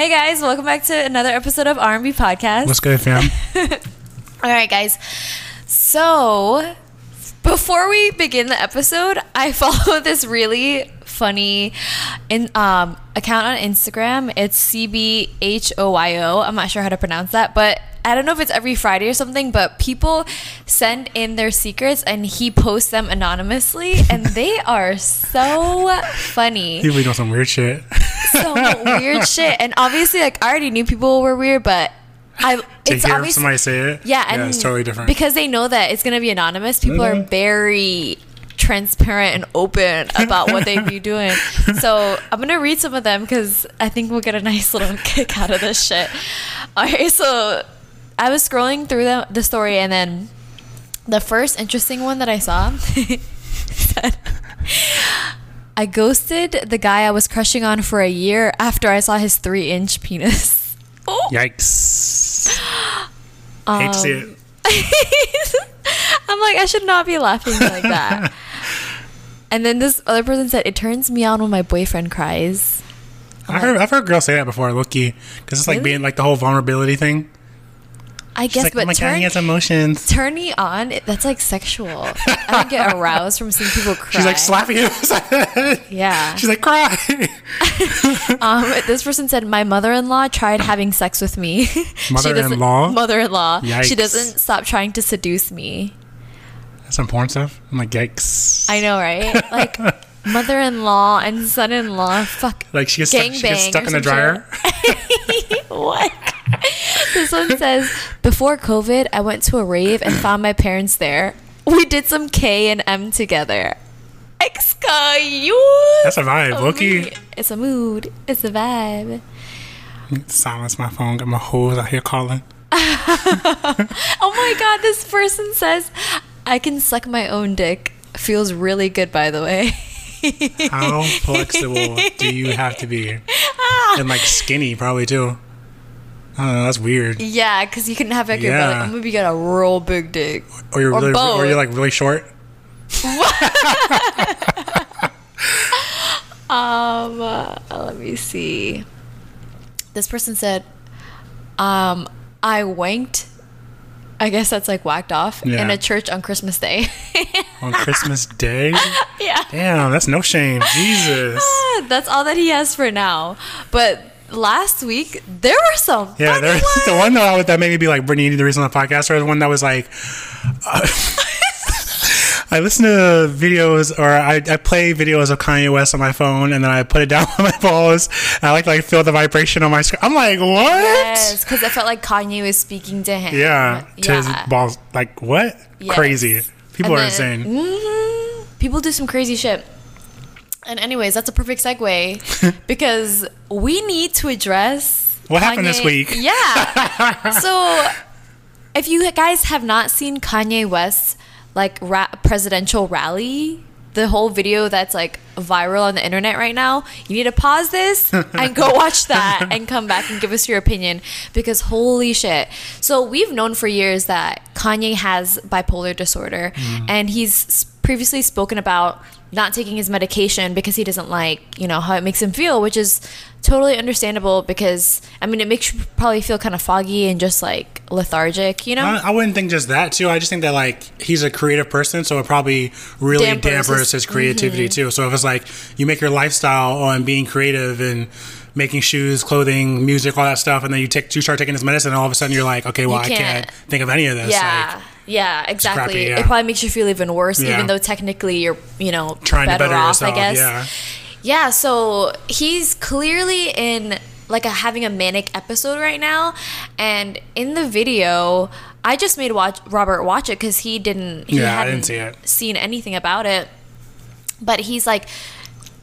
Hey guys, welcome back to another episode of R&B Podcast. What's good, fam? All right, guys. So, before we begin the episode, I follow this really funny in um, account on Instagram. It's CBHOYO. I'm not sure how to pronounce that, but I don't know if it's every Friday or something, but people send in their secrets and he posts them anonymously, and they are so funny. People doing some weird shit. So weird shit. And obviously, like, I already knew people were weird, but I to it's hear obvious. somebody say it, Yeah, and it's totally different. because they know that it's gonna be anonymous. People are Mhm. very transparent and open about what they be doing. So I'm gonna read some of them because I think we'll get a nice little kick out of this shit. All right, so I was scrolling through the the story and then the first interesting one that I saw said. I ghosted the guy I was crushing on for a year after I saw his three inch penis. Oh. Yikes! Hate to see Um, it. I'm like, I should not be laughing like that. and then this other person said, it turns me on when my boyfriend cries. I heard I've heard girls say that before, Loki, because it's like Really? being like the whole vulnerability thing. I She's guess, like, but oh my god, turn, he has emotions. turn me on, that's like sexual. I don't get aroused from seeing people cry. She's like slapping him. upside the head. Yeah. She's like cry. Um, this person said, my mother-in-law tried having sex with me. Mother-in-law? Mother-in-law. She doesn't stop trying to seduce me. Some porn stuff. I'm like yikes. I know, right? Like mother-in-law and son-in-law. Fuck. Like she gets stuck, she gets stuck in the dryer. what? This one says, before COVID, I went to a rave and found my parents there. We did some K and M together. Excuse. That's a vibe, Loki. It's a mood. It's a vibe. Silence my phone. Got my hoes out here calling. Oh my god, this person says, I can suck my own dick. Feels really good, by the way. How flexible do you have to be? And like skinny, probably too. Know. That's weird. Yeah, because you can have like your Yeah. belly. I'm gonna be got a real big dick. Or you're Or really, both. or you're like really short. Um, uh, let me see. This person said, um, I wanked. I guess that's like whacked off in a church on Christmas Day. on Christmas Day. yeah. Damn, that's no shame. Jesus. That's all that he has for now. But last week, there were some. Yeah, there's ones. the one that that made me be like, Brittany, you need to read on the podcast. Or the one that was like, uh, I listen to videos or I, I play videos of Kanye West on my phone and then I put it down on my balls. And I like to like feel the vibration on my screen. I'm like, what? Yes, because I felt like Kanye was speaking to him. Yeah, to his balls. Like what? Yes. Crazy. People are insane. Mhm. People do some crazy shit. And anyways, that's a perfect segue because we need to address What happened this week? Yeah. so, if you guys have not seen Kanye West's like ra- presidential rally, the whole video that's like viral on the internet right now, you need to pause this and go watch that and come back and give us your opinion because holy shit. So, we've known for years that Kanye has bipolar disorder mm. and he's previously spoken about not taking his medication because he doesn't like, you know, how it makes him feel, which is totally understandable because I mean, it makes you probably feel kind of foggy and just like lethargic, you know? I, I wouldn't think just that too. I just think that like he's a creative person, so it probably really Dampers dampers, his- his, creativity mm-hmm. too. So if it's like you make your lifestyle on being creative and making shoes, clothing, music, all that stuff, and then you take you start taking this medicine, and all of a sudden you're like, okay, well, I can't- can't think of any of this. yeah. Like, yeah, exactly. crappy, yeah. It probably makes you feel even worse, Yeah. even though technically you're, you know, trying better, to better off, yourself. I guess. Yeah. Yeah, so he's clearly in like a having a manic episode right now, and in the video, I just made watch Robert watch it because he didn't. He Yeah, I hadn't didn't see it. Seen anything about it, but he's like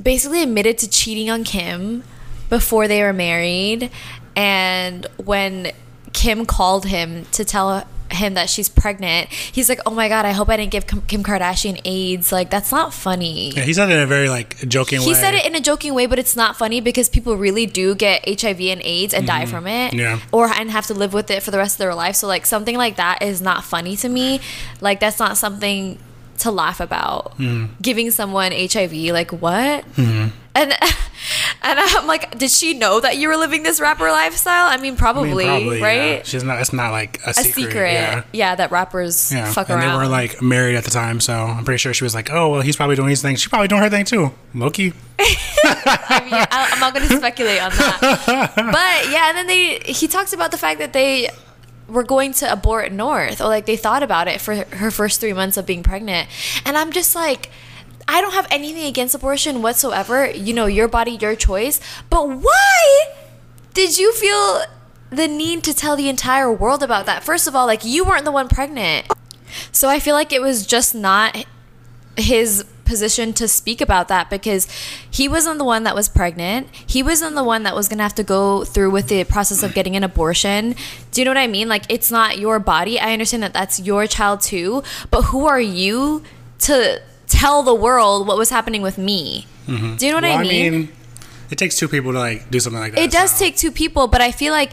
basically admitted to cheating on Kim before they were married, and when Kim called him to tell him that she's pregnant, he's like, "Oh my god, I hope I didn't give Kim Kardashian AIDS. Like that's not funny." Yeah, he said it in a very like joking way. He said it in a joking way, but it's not funny because people really do get HIV and AIDS and die from it, Mm-hmm. Yeah. or and have to live with it for the rest of their life. So like something like that is not funny to me. Like that's not something to laugh about. Mm-hmm. Giving someone HIV, like what? And And I'm like, did she know that you were living this rapper lifestyle? I mean, I probably, mean, probably, right? Yeah. She's not. It's not like a, A secret. secret, Yeah. yeah. that rappers Yeah, fuck and around. they were like married at the time, so I'm pretty sure she was like, "Oh, well, he's probably doing his thing. She's probably doing her thing too." Loki. I mean, I, I'm not going to speculate on that. But yeah, and then they he talks about the fact that they were going to abort North, or like they thought about it for her first three months of being pregnant, and I'm just like. I don't have anything against abortion whatsoever. You know, your body, your choice. But why did you feel the need to tell the entire world about that? First of all, like you weren't the one pregnant. So I feel like it was just not his position to speak about that because he wasn't the one that was pregnant. He wasn't the one that was going to have to go through with the process of getting an abortion. Do you know what I mean? Like it's not your body. I understand that that's your child too, but who are you to tell the world what was happening with me? Mm-hmm. Do you know what well, I mean? it takes two people to like do something like that. it does so. take two people, but I feel like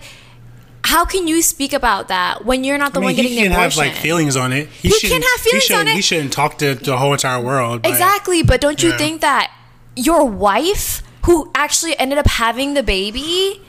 how can you speak about that when you're not the I mean, one getting abortion? he the can have like feelings on it. He can shouldn't- have feelings he on it. He shouldn't talk to the whole entire world. but- Exactly, but don't you Yeah. think that your wife, who actually ended up having the baby,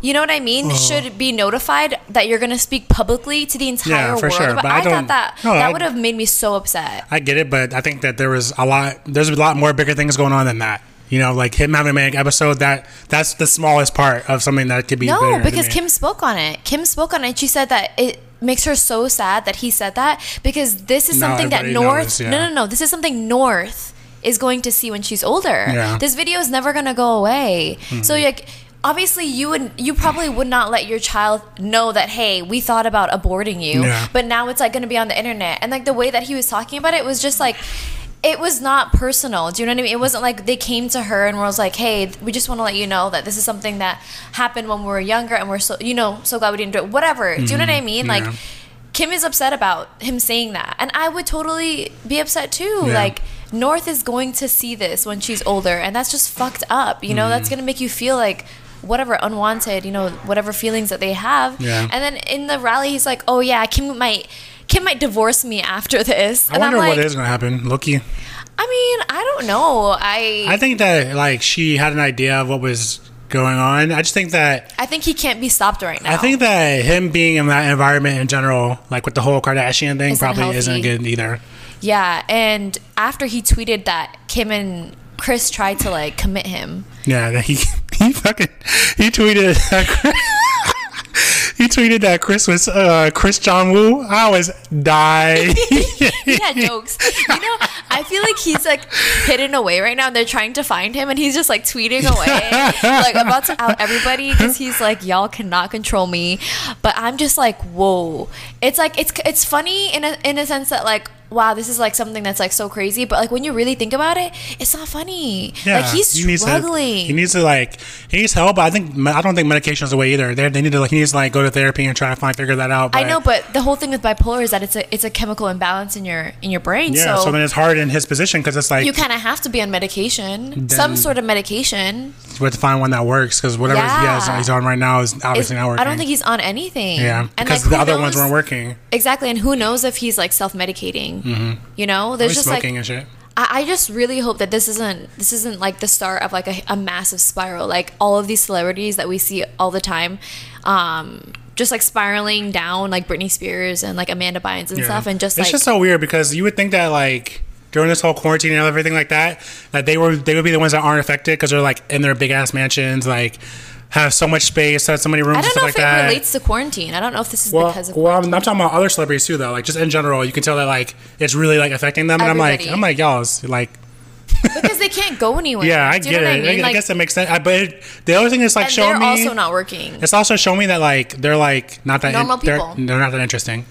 you know what I mean, should be notified that you're going to speak publicly to the entire Yeah, for world? sure, But, but I I, thought that no, that would have made me so upset. I get it, but I think that there was a lot. There's a lot more bigger things going on than that. You know, like him having a manic episode. That that's the smallest part of something that could be. No, because. Kim spoke on it. Kim spoke on it. She said that it makes her so sad that he said that because this is Now something that North. knows, yeah. No, no, no. This is something North is going to see when she's older. Yeah. This video is never going to go away. Mm-hmm. So like. Obviously, you would you probably would not let your child know that hey, we thought about aborting you, Yeah. but now it's like going to be on the internet, and like the way that he was talking about it was just like, it was not personal. Do you know what I mean? It wasn't like they came to her and was like, "Hey, we just want to let you know that this is something that happened when we were younger, and we're so you know so glad we didn't do it." Whatever. Do you know what I mean? Mm-hmm. Yeah. Like, Kim is upset about him saying that, and I would totally be upset too. Yeah. Like, North is going to see this when she's older, and that's just fucked up. You know, Mm-hmm. that's gonna make you feel like whatever unwanted, you know, whatever feelings that they have. Yeah. And then in the rally, he's like, "Oh yeah, Kim might." Kim might divorce me after this. I And wonder I'm like, what is going to happen. Loki. I mean, I don't know. I I think that like she had an idea of what was going on. I just think that I think he can't be stopped right now. I think that him being in that environment in general, like with the whole Kardashian thing, Isn't probably healthy. isn't good either. yeah, and after he tweeted that Kim and Kris tried to like commit him. Yeah, he he fucking he tweeted that he tweeted that Kris was uh, Kris Jong-Un. I always die. He had jokes. You know, I feel like he's like hidden away right now. and They're trying to find him, and he's just like tweeting away, like about to out everybody because he's like, "Y'all cannot control me." But I'm just like, whoa. It's like it's it's funny in a in a sense that like. Wow, this is like something that's like so crazy, but like when you really think about it, it's not funny. like he's he needs to- struggling. he needs to like he needs help. But I think I don't think medication is the way either. They, they need to like he needs to like go to therapy and try to find figure that out. But, I know, but the whole thing with bipolar is that it's a it's a chemical imbalance in your in your brain. yeah. So, so then it's hard in his position because it's like you kind of have to be on medication, some sort of medication. we have to find one that works because whatever he has Yeah. he's on right now is obviously not working. I don't think he's on anything. yeah and because like, the other ones weren't working. Exactly, and who knows if he's like self medicating? You know, there's just smoking like and shit. I, I just really hope that this isn't this isn't like the start of like a, a massive spiral. Like all of these celebrities that we see all the time, um, just like spiraling down, like Britney Spears and like Amanda Bynes and Yeah. stuff, and just it's like just so weird because you would think that like during this whole quarantine and everything like that, that they were they would be the ones that aren't affected because they're like in their big ass mansions, like have so much space, have so many rooms I and don't stuff know like if it that. relates to quarantine. I don't know if this is well, because of well, I'm, I'm talking about other celebrities too, though. Like just in general, you can tell that like it's really like affecting them, and I'm like, I'm like, y'all, it's, like, because they can't go anywhere. yeah, I get it. I mean? I, Like, guess that makes sense. I, but it, the other thing is like showing they're me. also not working. it's also showing me that like they're like not that Normal they're, people. they're not that interesting.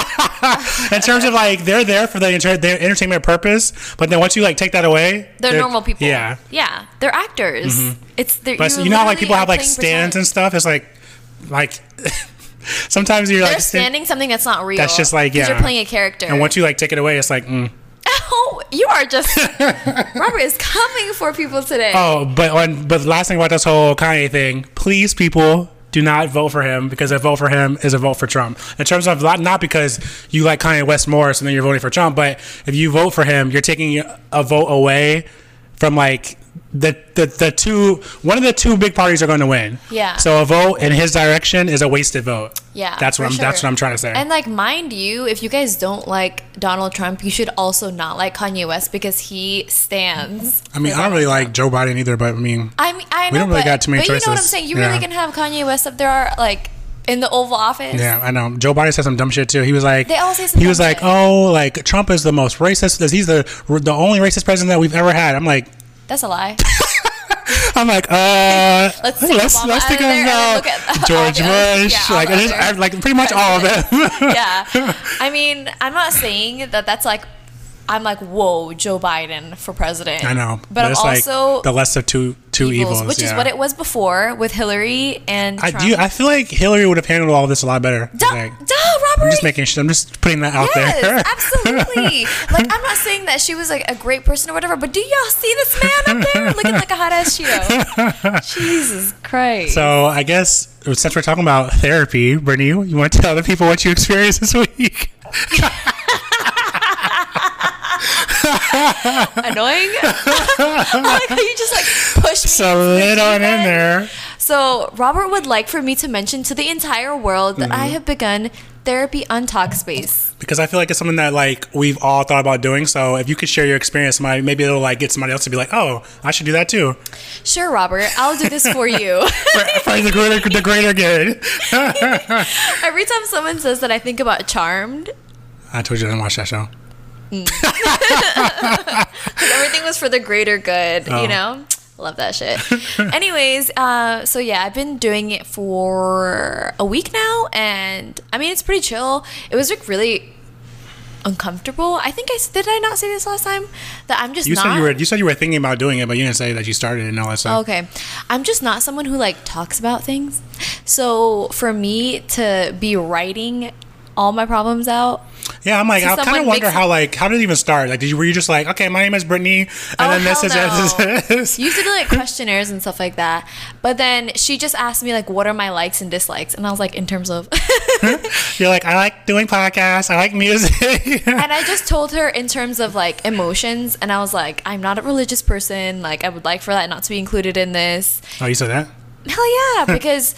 in terms of like they're there for the enter- their entertainment purpose, but then once you like take that away, They're, normal people. Yeah, yeah, they're actors. It's they're, but you you know how like people have like stands pretend. and stuff. It's like like sometimes you're They're like stand- standing something that's not real. That's just like yeah. you're playing a character. and once you like take it away, it's like. Mm. oh, you are just Robert is coming for people today. Oh, but on, but the last thing about this whole Kanye thing, please, people, do not vote for him because a vote for him is a vote for Trump. In terms of not, because you like Kanye West more, so then you're voting for Trump, but if you vote for him, you're taking a vote away from like the, the the two one of the two big parties are going to win. Yeah. So a vote in his direction is a wasted vote. Yeah, That's what I'm. That's what I'm trying to say. And like, mind you, if you guys don't like Donald Trump, you should also not like Kanye West because he stands. I mean, I don't really like Joe Biden either, but I mean, I mean, I know, We don't really but, got too many but you know what I'm saying. You Yeah. really can have Kanye West up there, Are like in the Oval Office. yeah, I know. Joe Biden said some dumb shit too. He was like, They all say some he was like, shit. oh, like Trump is the most racist. He's the the only racist president that we've ever had. I'm like, That's a lie. I'm like, uh, Let's take let's, Obama let's think of there about look at all George. Bush, Yeah, like, the it is- other I- like pretty much all of them. yeah. I mean, I'm not saying that that's like. I'm like, whoa, Joe Biden for president. I know, but, I'm also like the less of two two evils, evils, which is what it was before with Hillary and I Trump. do. I feel like Hillary would have handled all this a lot better. Duh, Like, duh, Robert. I'm just making. I'm just putting that out Yes, there. absolutely. Like I'm not saying that she was like a great person or whatever, but do y'all see this man up there looking like a hot ass Cheeto? Jesus Christ. So I guess since we're talking about therapy, Brittany, you want to tell the people what you experienced this week? Annoying. I like how you just like push me. So lit on in there. So Robert would like for me to mention to the entire world that Mm-hmm. I have begun therapy on Talkspace. Because I feel like it's something that like we've all thought about doing. So if you could share your experience, somebody maybe it'll like get somebody else to be like, oh, I should do that too. Sure, Robert, I'll do this for you. For, for the greater the greater good. Every time someone says that I think about Charmed, I told you I didn't watch that show. everything was for the greater good, Oh. you know? Love that shit. Anyways, uh, so yeah, I've been doing it for a week now, and I mean, it's pretty chill. It was like really uncomfortable. I think I did I not say this last time that I'm just You not. said you were you said you were thinking about doing it, but you didn't say that you started and all that stuff. Okay. I'm just not someone who like talks about things. So for me to be writing all my problems out, Yeah, I'm like, So I kind of wonder how like how did it even start? Like, did you were you just like, okay, my name is Brittany, and Oh, then this is hell this is. You used to do like questionnaires and stuff like that. But then she just asked me like what are my likes and dislikes and I was like in terms of You're like, I like doing podcasts, I like music. and I just told her in terms of like emotions and I was like I'm not a religious person like I would like for that not to be included in this. oh, you said that? Hell yeah, because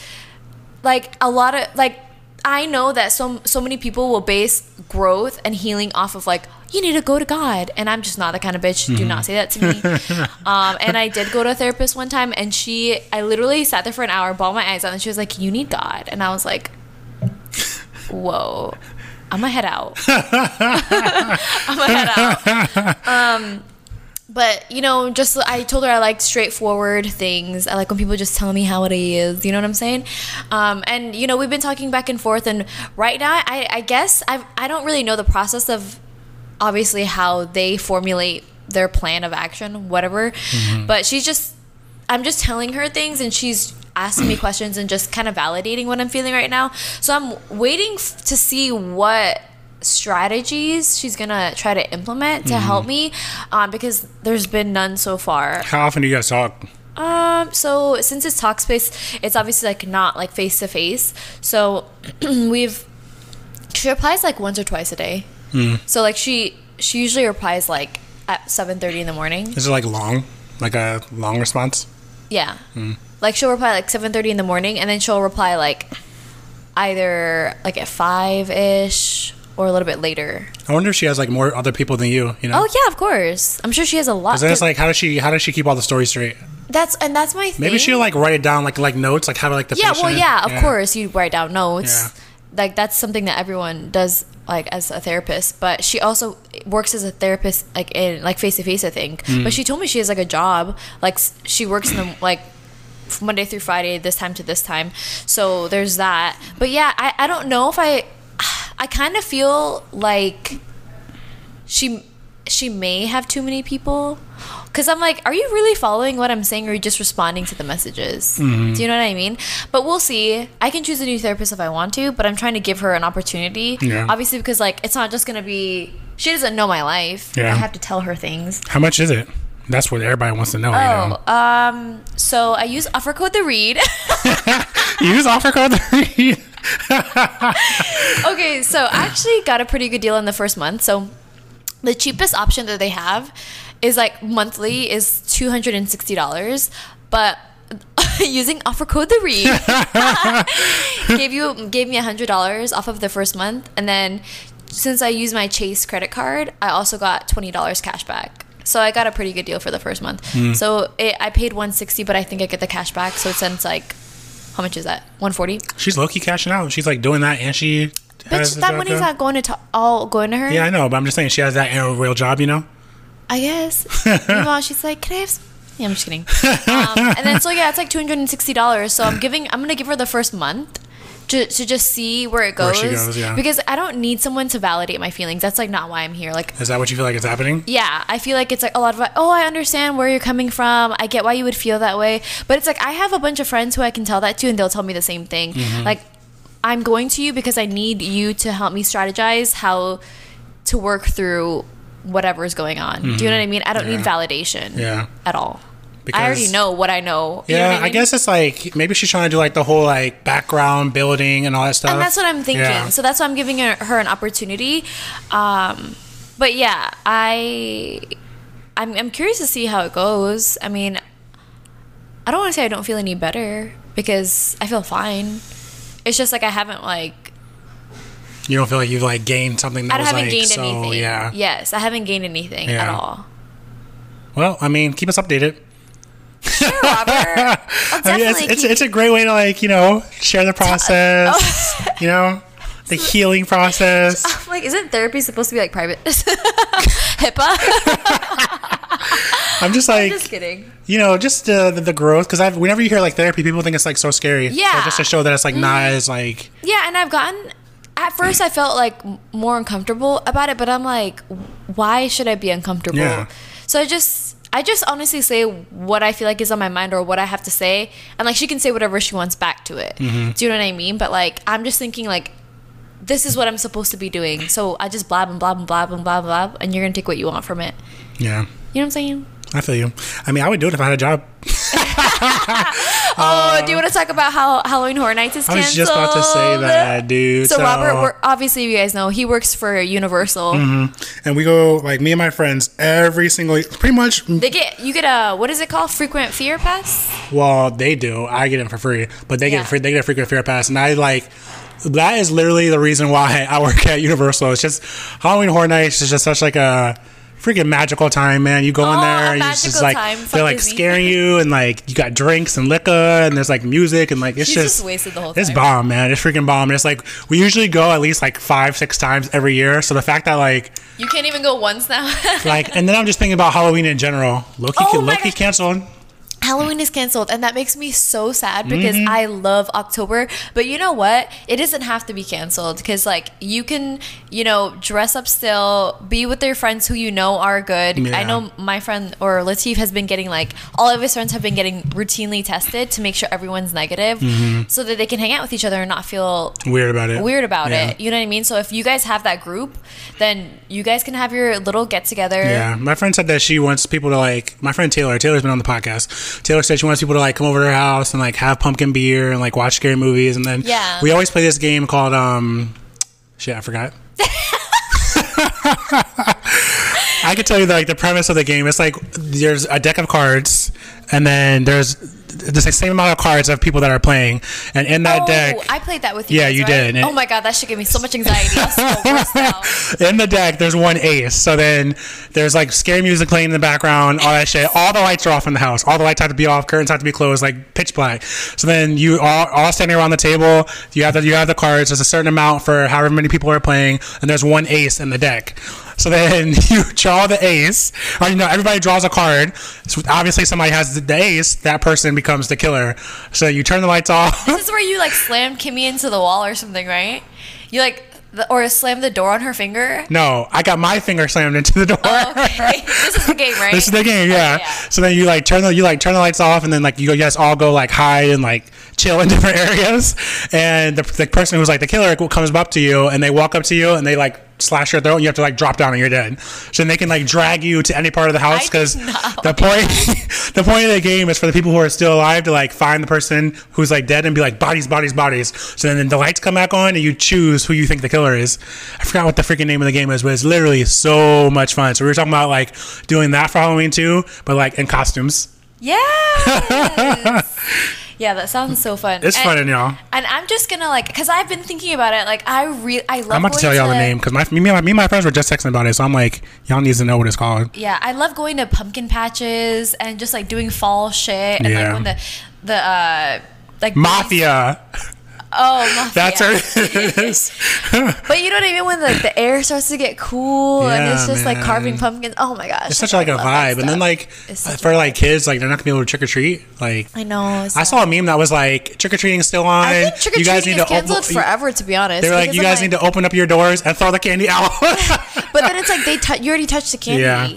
like a lot of like I know that so so many people will base growth and healing off of like you need to go to God, and I'm just not the kind of bitch. Do not say that to me. um, and I did go to a therapist one time, and she I literally sat there for an hour, bawled my eyes out, and she was like, "You need God," and I was like, "Whoa." I'm gonna head out. I'm gonna head out. Um, but you know, just I told her I like straightforward things. I like when people just tell me how it is. You know what I'm saying? Um, and you know, we've been talking back and forth. And right now, I, I guess I I don't really know the process of obviously how they formulate their plan of action, whatever. But she's just I'm just telling her things, and she's asking me questions and just kind of validating what I'm feeling right now. So I'm waiting f- to see what strategies she's gonna try to implement to help me um, because there's been none so far. How often do you guys talk? um so since it's talkspace it's obviously like not like face to face so we've she replies like once or twice a day. So like she she usually replies like at 7.30 in the morning. Is it like long, like a long response? yeah. Like she'll reply like 7.30 in the morning and then she'll reply like either like at 5ish or a little bit later I wonder if she has like more other people than you. You know? oh yeah of course i'm sure she has a lot 'Cause then it's like, how does she how does she keep all the stories straight? that's and that's my thing Maybe she'll like write it down like like notes, like have like the yeah well yeah of course you write down notes Yeah. like that's something that everyone does like as a therapist but she also works as a therapist like in like face to face i think Mm. but she told me she has like a job like she works in the like monday through friday this time to this time so there's that but yeah i, I don't know if i i kind of feel like she she may have too many people because i'm like are you really following what i'm saying or are you just responding to the messages Mm-hmm. do you know what i mean but we'll see i can choose a new therapist if i want to but i'm trying to give her an opportunity Yeah. obviously because like it's not just gonna be she doesn't know my life Yeah. i have to tell her things How much is it? That's what everybody wants to know. oh um so i use offer code the read Use offer code three. okay, so I actually got a pretty good deal in the first month. So the cheapest option that they have is like monthly is two hundred and sixty dollars, but using offer code the read gave you gave me a hundred dollars off of the first month, and then since I use my Chase credit card, I also got twenty dollars cash back. So I got a pretty good deal for the first month. Hmm. So it, I paid one sixty, but I think I get the cash back. So it sends like how much is that? One forty. She's low key cashing out. She's like doing that, and she. Bitch, that money's not going to t- all going to her. Yeah, I know, but I'm just saying she has that and a real job, you know. I guess. Meanwhile, she's like, "Can I have?" Some? Yeah, I'm just kidding. Um, and then so yeah, it's like two hundred and sixty dollars. So I'm giving. I'm gonna give her the first month. To, to just see where it goes. Where she goes, yeah. because I don't need someone to validate my feelings. That's like not why I'm here. Like Is that what you feel like is happening? yeah, I feel like it's like a lot of oh, I understand where you're coming from. I get why you would feel that way. But it's like I have a bunch of friends who I can tell that to, and they'll tell me the same thing. Mm-hmm. Like, I'm going to you because I need you to help me strategize how to work through whatever is going on. Do you know what I mean? I don't need Mm-hmm. Validation Yeah. at all. Because- I already know what I know. You know Yeah, what I, guess it's like maybe she's trying to do like the whole like background building and all that stuff. and that's what I'm thinking. Yeah. So that's why I'm giving her, her an opportunity. Um, but yeah, I I'm, I'm curious to see how it goes. I mean, I don't want to say I don't feel any better because I feel fine. It's just like I haven't like you don't feel like you've like gained something that I was haven't like gained so anything. yeah. Yes, I haven't gained anything at all. Well, I mean, keep us updated. Sure, Robert. I mean, it's, it's it's a great way to like you know share the process. you know, the healing process. I'm like, isn't therapy supposed to be like private? HIPAA? I'm just like Just kidding. you know just uh, the, the growth because I've whenever you hear like therapy, people think it's like so scary. Yeah. Mm-hmm. just to show that it's like not as like Yeah, and I've gotten. At first, I felt like more uncomfortable about it, but I'm like, why should I be uncomfortable? Yeah. So I just, I just honestly say what I feel like is on my mind or what I have to say, and like she can say whatever she wants back to it. Mm-hmm. Do you know what I mean? But like, I'm just thinking like, this is what I'm supposed to be doing. So I just blab and blab and blab and blab and blab, and you're gonna take what you want from it. yeah. You know what I'm saying? I feel you. I mean, I would do it if I had a job. oh, do you want to talk about how Halloween Horror Nights is canceled? I was just about to say that, dude. So, Robert, wor- obviously you guys know he works for Universal. Mm-hmm. and we go like me and my friends every single, pretty much. They get you get a what is it called? Frequent fear pass. Well, they do. I get it for free, but they Yeah. get free, they get a frequent fear pass, and I like. That is literally the reason why I work at Universal. It's just Halloween Horror Nights is just such like a freaking magical time, man. You go in Oh, a there, you magical just like time. They're like Disney. scaring you, and like you got drinks and liquor, and there's like music, and like it's She's just, just wasted the whole It's time. bomb, man. It's freaking bomb. And it's like we usually go at least like five, six times every year. So the fact that like You can't even go once now. like, and then I'm just thinking about Halloween in general. Loki, Oh Loki canceled. Halloween is canceled, and that makes me so sad because Mm-hmm. I love October. But you know what? It doesn't have to be canceled because, like, you can, you know, dress up still, be with your friends who you know are good. Yeah. I know my friend or Latif has been getting like all of his friends have been getting routinely tested to make sure everyone's negative, so that they can hang out with each other and not feel Weird about it. weird about Yeah. it. You know what I mean? So if you guys have that group, then you guys can have your little get together. Yeah, my friend said that she wants people to like. My friend Taylor. Taylor's been on the podcast. Taylor said she wants people to like come over to her house and like have pumpkin beer and like watch scary movies. And then Yeah. we always play this game called um, shit, I forgot. I could tell you like the premise of the game. It's like there's a deck of cards, and then there's there's the same amount of cards of people that are playing, and in that oh, deck, I played that with you. Yeah, guys, you right? did, Oh my god, that should give me so much anxiety. So in the deck, there's one ace. So then there's like scary music playing in the background, all that shit. All the lights are off in the house. All the lights have to be off, curtains have to be closed, like pitch black. So then you all, all standing around the table. You have the you have the cards. There's a certain amount for however many people are playing, and there's one ace in the deck. So then you draw the ace, or you know everybody draws a card. So obviously somebody has the, ace. That person becomes the killer. So you turn the lights off. This is where you like slammed Kimmy into the wall or something, right? You like the, or slam the door on her finger. no, I got my finger slammed into the door. Oh, okay, this is the game, right? This is the game, yeah. Okay, yeah. So then you like turn the you like turn the lights off, and then like you you guys all go like hide and like chill in different areas. And the, the person who's like the killer comes up to you, and they walk up to you, and they like slash your throat, you have to like drop down and you're dead. So then they can like drag you to any part of the house because the point the point of the game is for the people who are still alive to like find the person who's like dead and be like bodies, bodies, bodies. So then the lights come back on and you choose who you think the killer is. I forgot what the freaking name of the game is, but it's literally so much fun. So we were talking about like doing that for Halloween too, but like in costumes. Yes. yeah, that sounds so fun. It's and, fun, y'all. And I'm just gonna like, cause I've been thinking about it. Like, I really, I love. I'm about to tell y'all the name because my me, and my me and my friends were just texting about it, so I'm like, y'all need to know what it's called. Yeah, I love going to pumpkin patches and just like doing fall shit and Yeah. like when the the uh like Mafia. Oh, mafia. That's it is. But you know what I mean when like the air starts to get cool and it's just like carving pumpkins. Oh my gosh, It's such like a vibe, and then like for like kids, like they're not gonna be able to trick or treat. Like I know. I saw a meme that was like trick or treating still on. I think trick or you guys treating need is to canceled open. forever. To be honest, they're like, you guys need to open up your doors and throw the candy out. But then it's like they tou- you already touched the candy. Yeah.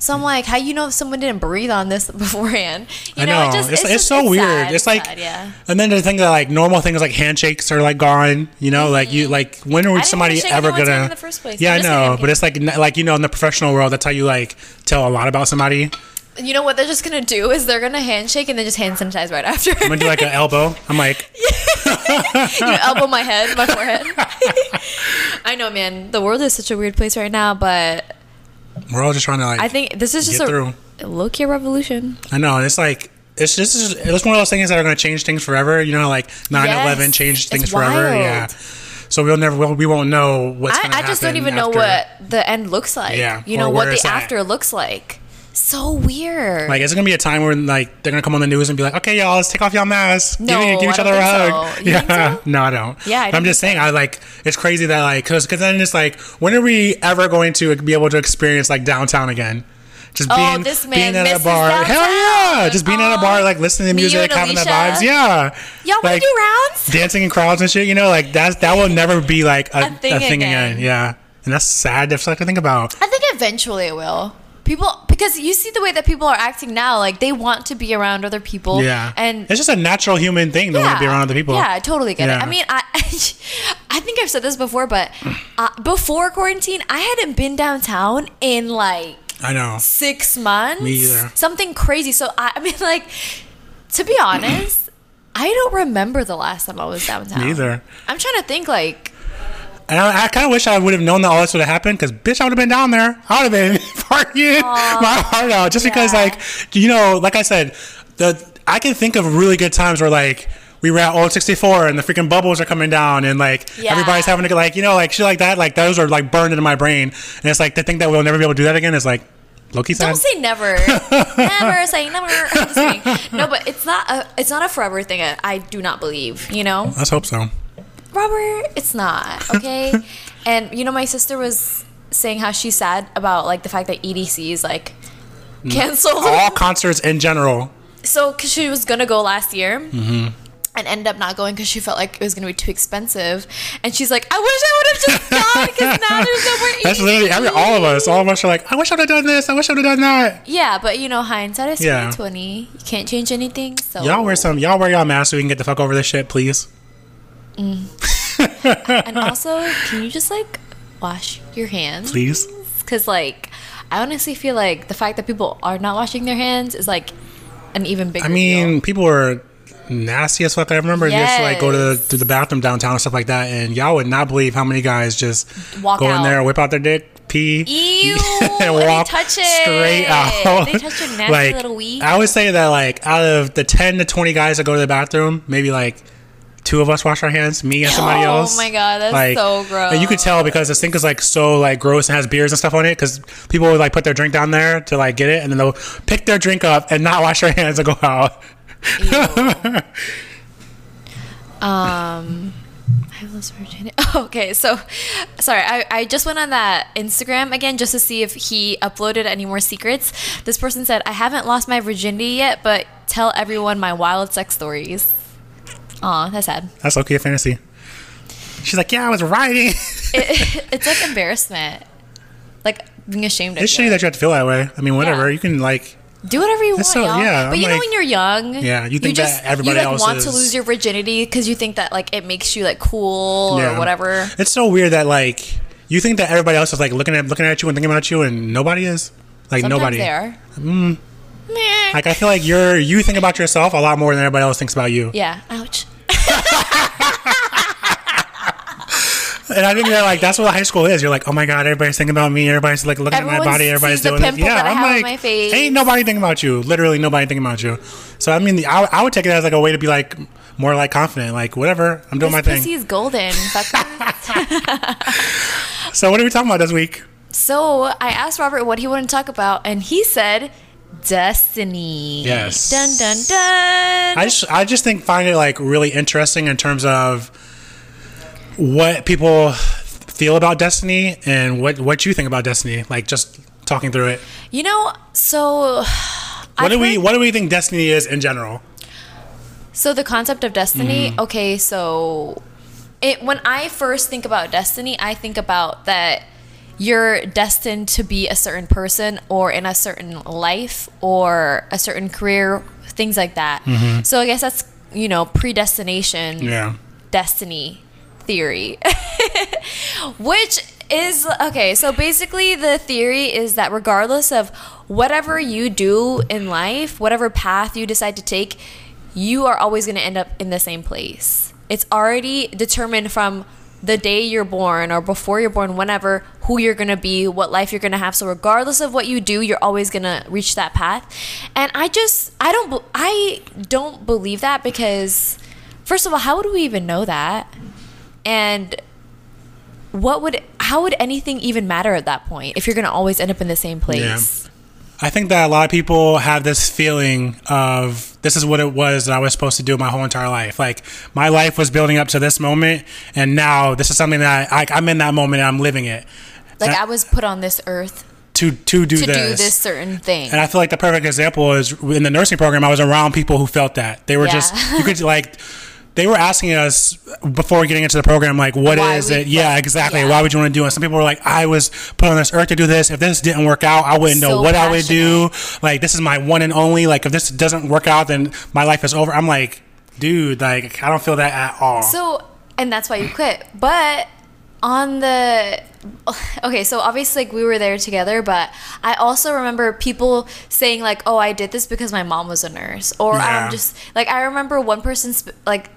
So I'm like, how you know if someone didn't breathe on this beforehand? You I know. it just- it's, it's, just- so weird. sad. It's like, sad, yeah. and then the thing that like normal things like handshakes are like gone. You know, like you like when are Mm-hmm. somebody ever gonna? in the first place. Yeah, I know, but it's like like you know in the professional world, that's how you like tell a lot about somebody. You know what they're just gonna do is they're gonna handshake and then just hand sanitize right after. I'm gonna do like an elbow. I'm like, you elbow my head, my forehead. I know, man. The world is such a weird place right now, but we're all just trying to like. I think this is just a through. low key revolution. I know. It's like it's just it's one of those things that are going to change things forever. You know, like 9/11 Yes, changed things it's forever. wild. Yeah. So we'll never we'll, we won't know what's going I, I just don't even know what the end looks like. Yeah, you know what it's the at. after looks like. So weird. Like, is it gonna be a time where like they're gonna come on the news and be like, "Okay, y'all, let's take off y'all masks, No, give, give each other a hug." so. Yeah, so? no, I don't. Yeah, I but I'm just saying, I like it's crazy that like because because then it's like, when are we ever going to be able to experience like downtown again? Just Oh, being this being at a bar, hell yeah! Just being at a bar, like listening to music, having the vibes, yeah. Y'all wanna Like, do rounds? dancing in crowds and shit. You know, like that's that will never be like a, A thing a thing again. again. Yeah, and that's sad. That's like to think about. I think eventually it will. People, because you see the way that people are acting now, like they want to be around other people. Yeah, and it's just a natural human thing to want to be around other people. Yeah, I totally get Yeah. it. I mean, I, I think I've said this before, but uh, before quarantine, I hadn't been downtown in like I know. six months. Me either. Something crazy. So I, I mean, like, to be honest, I don't remember the last time I was downtown. Me either. I'm trying to think, like, And I, I kind of wish I would have known that all this would have happened because, bitch, I would have been down there. I would have been partying my heart out just because, like, you know, like I said, the I can think of really good times where, like, we were at Old 64 and the freaking bubbles are coming down and, like, Yeah. everybody's having to, get like, you know, like, shit like that. Like, those are, like, burned into my brain. And it's like, to think that we'll never be able to do that again is, like, Loki don't say never. never say never. I'm just kidding. No, but it's not a it's not a forever thing. I, I do not believe. You know, Let's hope so. Robert, it's not okay. and you know, my sister was saying how she's sad about like the fact that EDC is like canceled. All concerts in general. So, because she was gonna go last year. Mm-hmm. And ended up not going because she felt like it was gonna be too expensive, and she's like, "I wish I would have just gone because now there's no more." That's literally every, all of us. All of us are like, I wish I would have done this. I wish I would have done that. Yeah, but you know, hindsight is Yeah. twenty. You can't change anything. So Y'all wear some. Y'all wear y'all masks so we can get the fuck over this shit, please. Mm. And also, can you just like wash your hands? Please. Because like, I honestly feel like the fact that people are not washing their hands is like an even bigger. I mean, deal. people were nasty as fuck. I remember used to like go to the, to the bathroom downtown and stuff like that, and y'all would not believe how many guys just Walk go in there, whip out their dick, pee, Ew, and and walk they touch it. straight out. They touch your nasty like, little wee. I would say that like out of the ten to twenty guys that go to the bathroom, maybe like. Two of us wash our hands, me and somebody Oh else. Oh my God, that's like, so gross. And you could tell because the sink is like so like gross and has beers and stuff on it. Because people would like put their drink down there to like get it, and then they'll pick their drink up and not wash their hands and go out. Um, I lost Virginia. okay, so sorry, I, I just went on that Instagram again just to see if he uploaded any more secrets. This person said, I haven't lost my virginity yet, but tell everyone my wild sex stories. Aw, that's sad. That's okay, fantasy. She's like, yeah, I was riding. It, it's like embarrassment. Like being ashamed of it's you. shitty that you have to feel that way. I mean, whatever. Yeah. You can like, Do whatever you want, so- y'all. yeah, But I'm you know when you're young, Yeah, you think that everybody you like else want to lose your virginity because you think that like it makes you like cool Yeah. or whatever. It's so weird that like You think that everybody else is like looking at looking at you and thinking about you, and nobody is. Like Sometimes nobody. they are. Mm. Meh. Like I feel like you're you think about yourself a lot more than everybody else thinks about you. yeah. Ouch. And I think that like that's what high school is. You're like, oh my god, everybody's thinking about me. Everybody's like looking at my body. Everybody's doing this. Yeah, I'm like, my face. ain't nobody thinking about you. Literally, nobody thinking about you. So I mean, I, I would take it as like a way to be like more like confident. Like whatever, I'm doing This my thing. is golden. So what are we talking about this week? so I asked Robert what he wanted to talk about, and he said destiny. Yes. Dun dun dun. I just I just think find it like really interesting in terms of what people feel about Destiny and what what you think about Destiny. Like just talking through it. you know, so What do we what do we think Destiny is in general? So the concept of destiny, Mm-hmm. okay, so it when I first think about destiny, I think about that you're destined to be a certain person or in a certain life or a certain career, things like that. So I guess that's, you know, predestination, Mm-hmm. Yeah. destiny theory. Which is okay, so basically the theory is that regardless of whatever you do in life, whatever path you decide to take, you are always going to end up in the same place. It's already determined from the day you're born or before you're born, whenever, who you're going to be, what life you're going to have. So regardless of what you do, you're always going to reach that path. And I just I don't I don't believe that because first of all, how would we even know that? And what would how would anything even matter at that point if you're going to always end up in the same place? I think that a lot of people have this feeling of this is what it was that I was supposed to do my whole entire life. Like my life was building up to this moment, and now this is something that I, I'm in that moment and I'm living it. Like And I was put on this earth to to do to this. do this certain thing. And I feel like the perfect example is in the nursing program. I was around people who felt that they were Yeah. just you could like they were asking us before getting into the program like what is Why we- it? Yeah, exactly. yeah. Why would you want to do it? Some people were like, I was put on this earth to do this. If this didn't work out, I wouldn't know So what I would do. Like this is my one and only. Like if this doesn't work out, then my life is over. I'm like, dude, like I don't feel that at all. So, and that's why you quit. But on the okay, so obviously like we were there together, but I also remember people saying like, "Oh, I did this because my mom was a nurse," or um, Yeah. I'm just like I remember one person sp- like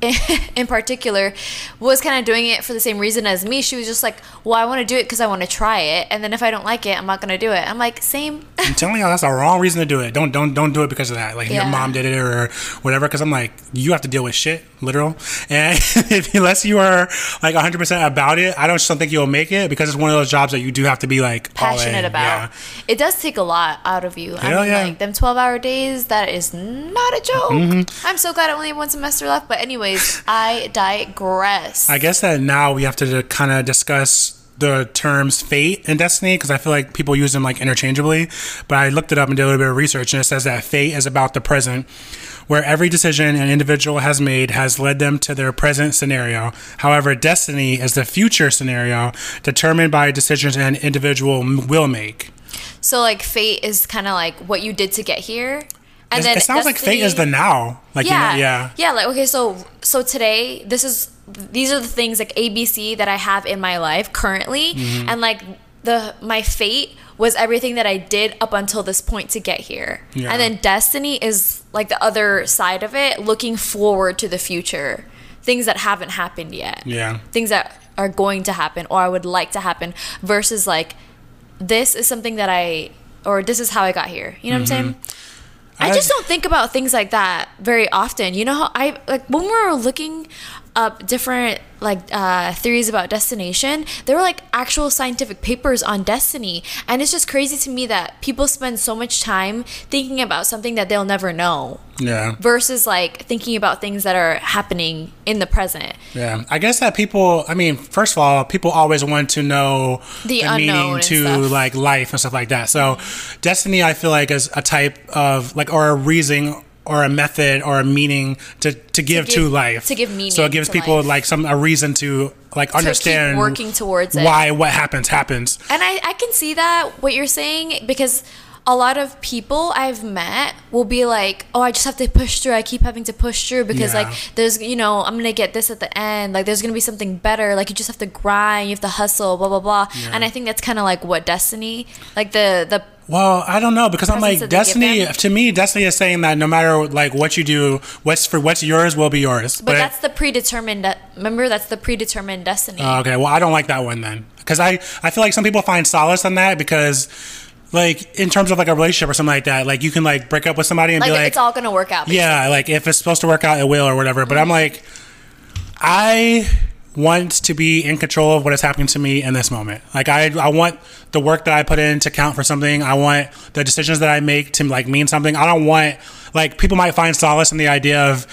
in particular was kind of doing it for the same reason as me. She was just like, "Well, I want to do it because I want to try it, and then if I don't like it, I'm not going to do it." I'm like, "Same." I'm telling y'all that's the wrong reason to do it. Don't don't don't do it because of that. Like Yeah. your mom did it or whatever. Because I'm like, you have to deal with shit, literal. And if, unless you are like 100 percent about it, I don't just don't think you'll make it because it's one of those jobs that you do have to be like all in. passionate about. Yeah. It does take a lot out of you. I Hell mean, yeah. like them twelve hour days, that is not a joke. Mm-hmm. I'm so glad I only have one semester left. But anyways, I digress. I guess that now we have to kind of discuss the terms fate and destiny because I feel like people use them like interchangeably. But I looked it up and did a little bit of research, and it says that fate is about the present, where every decision an individual has made has led them to their present scenario. However, destiny is the future scenario determined by decisions an individual will make. so like fate is kind of like what you did to get here, and It, then it sounds like fate is the now. Like you know, yeah, yeah. yeah. Like okay, so so today this is these are the things like ABC that I have in my life currently, Mm-hmm. and like the my fate was everything that I did up until this point to get here, Yeah. and then destiny is like the other side of it, looking forward to the future, things that haven't happened yet, Yeah. things that are going to happen or I would like to happen, versus like this is something that I or this is how I got here. You know what I'm saying? I I- just don't think about things like that very often. You know how I like when we were looking up different like uh, theories about destination, there were like actual scientific papers on destiny, and it's just crazy to me that people spend so much time thinking about something that they'll never know Yeah. versus like thinking about things that are happening in the present. Yeah, I guess that people. I mean, first of all, people always want to know The unknown meaning to stuff. like life and stuff like that. So, destiny, I feel like is a type of like or a reason or a method or a meaning to to give to, give- life. to give meaning So it gives to people life. like some a reason to like understand working towards it. why what happens happens. And I, I can see that what you're saying because a lot of people I've met will be like, "Oh, I just have to push through. I keep having to push through because Yeah. like there's, you know, I'm gonna get this at the end. Like there's gonna be something better. Like you just have to grind. You have to hustle. Blah blah blah. Yeah. And I think that's kind of like what destiny, like the the Well, I don't know because I'm like that they give Destiny. To me, Destiny is saying that no matter like what you do, what's for what's yours will be yours. but that's the predetermined. De- remember, that's the predetermined destiny. Oh, okay, well, I don't like that one then because I I feel like some people find solace in that because. Like in terms of like a relationship or something like that, like you can like break up with somebody and like, be like, it's all gonna work out. Yeah, like if it's supposed to work out, it will or whatever. But I'm like, I want to be in control of what is happening to me in this moment. Like I, I want the work that I put in to count for something. I want the decisions that I make to like mean something. I don't want like people might find solace in the idea of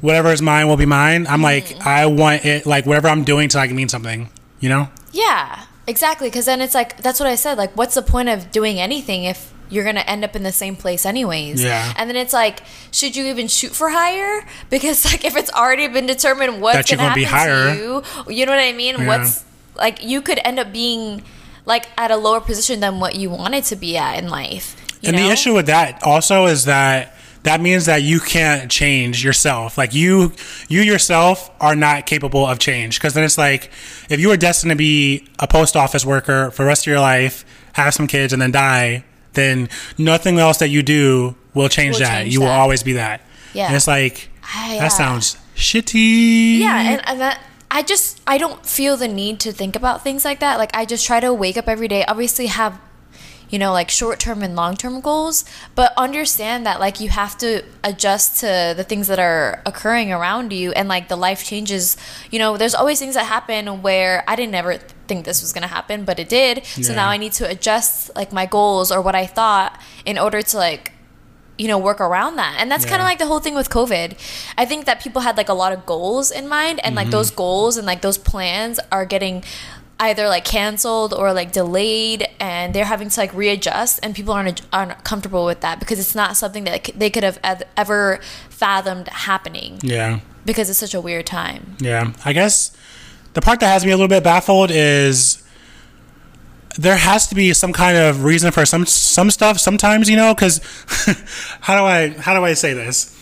whatever is mine will be mine. I'm like, mm. I want it like whatever I'm doing to like mean something. You know? Yeah, exactly. Because then it's like that's what I said. Like, what's the point of doing anything if you're gonna end up in the same place anyways? Yeah. And then it's like, should you even shoot for higher? Because like, if it's already been determined what's gonna, gonna be higher. to you, you know what I mean? Yeah. What's like you could end up being like at a lower position than what you wanted to be at in life. You and know? the issue with that also is that that means that you can't change yourself. Like you, you yourself are not capable of change. Because then it's like, if you were destined to be a post office worker for the rest of your life, have some kids, and then die, then nothing else that you do will change Will that. change you will always be that. Yeah. And it's like Ah, yeah. that sounds shitty. Yeah, and, and that I just I don't feel the need to think about things like that. Like I just try to wake up every day. Obviously have you know like short term and long term goals, but understand that like you have to adjust to the things that are occurring around you and like the life changes. You know, there's always things that happen where I didn't ever think this was going to happen, but it did. So now I need to adjust like my goals or what I thought in order to like you know work around that and that's kind of like the whole thing with covid i think that people had like a lot of goals in mind and like Mm-hmm. those goals and like those plans are getting either like canceled or like delayed and they're having to like readjust and people aren't aren't comfortable with that because it's not something that they could have ever fathomed happening Yeah. because it's such a weird time Yeah, I guess the part that has me a little bit baffled is there has to be some kind of reason for some some stuff sometimes, you know, cuz how do I how do I say this?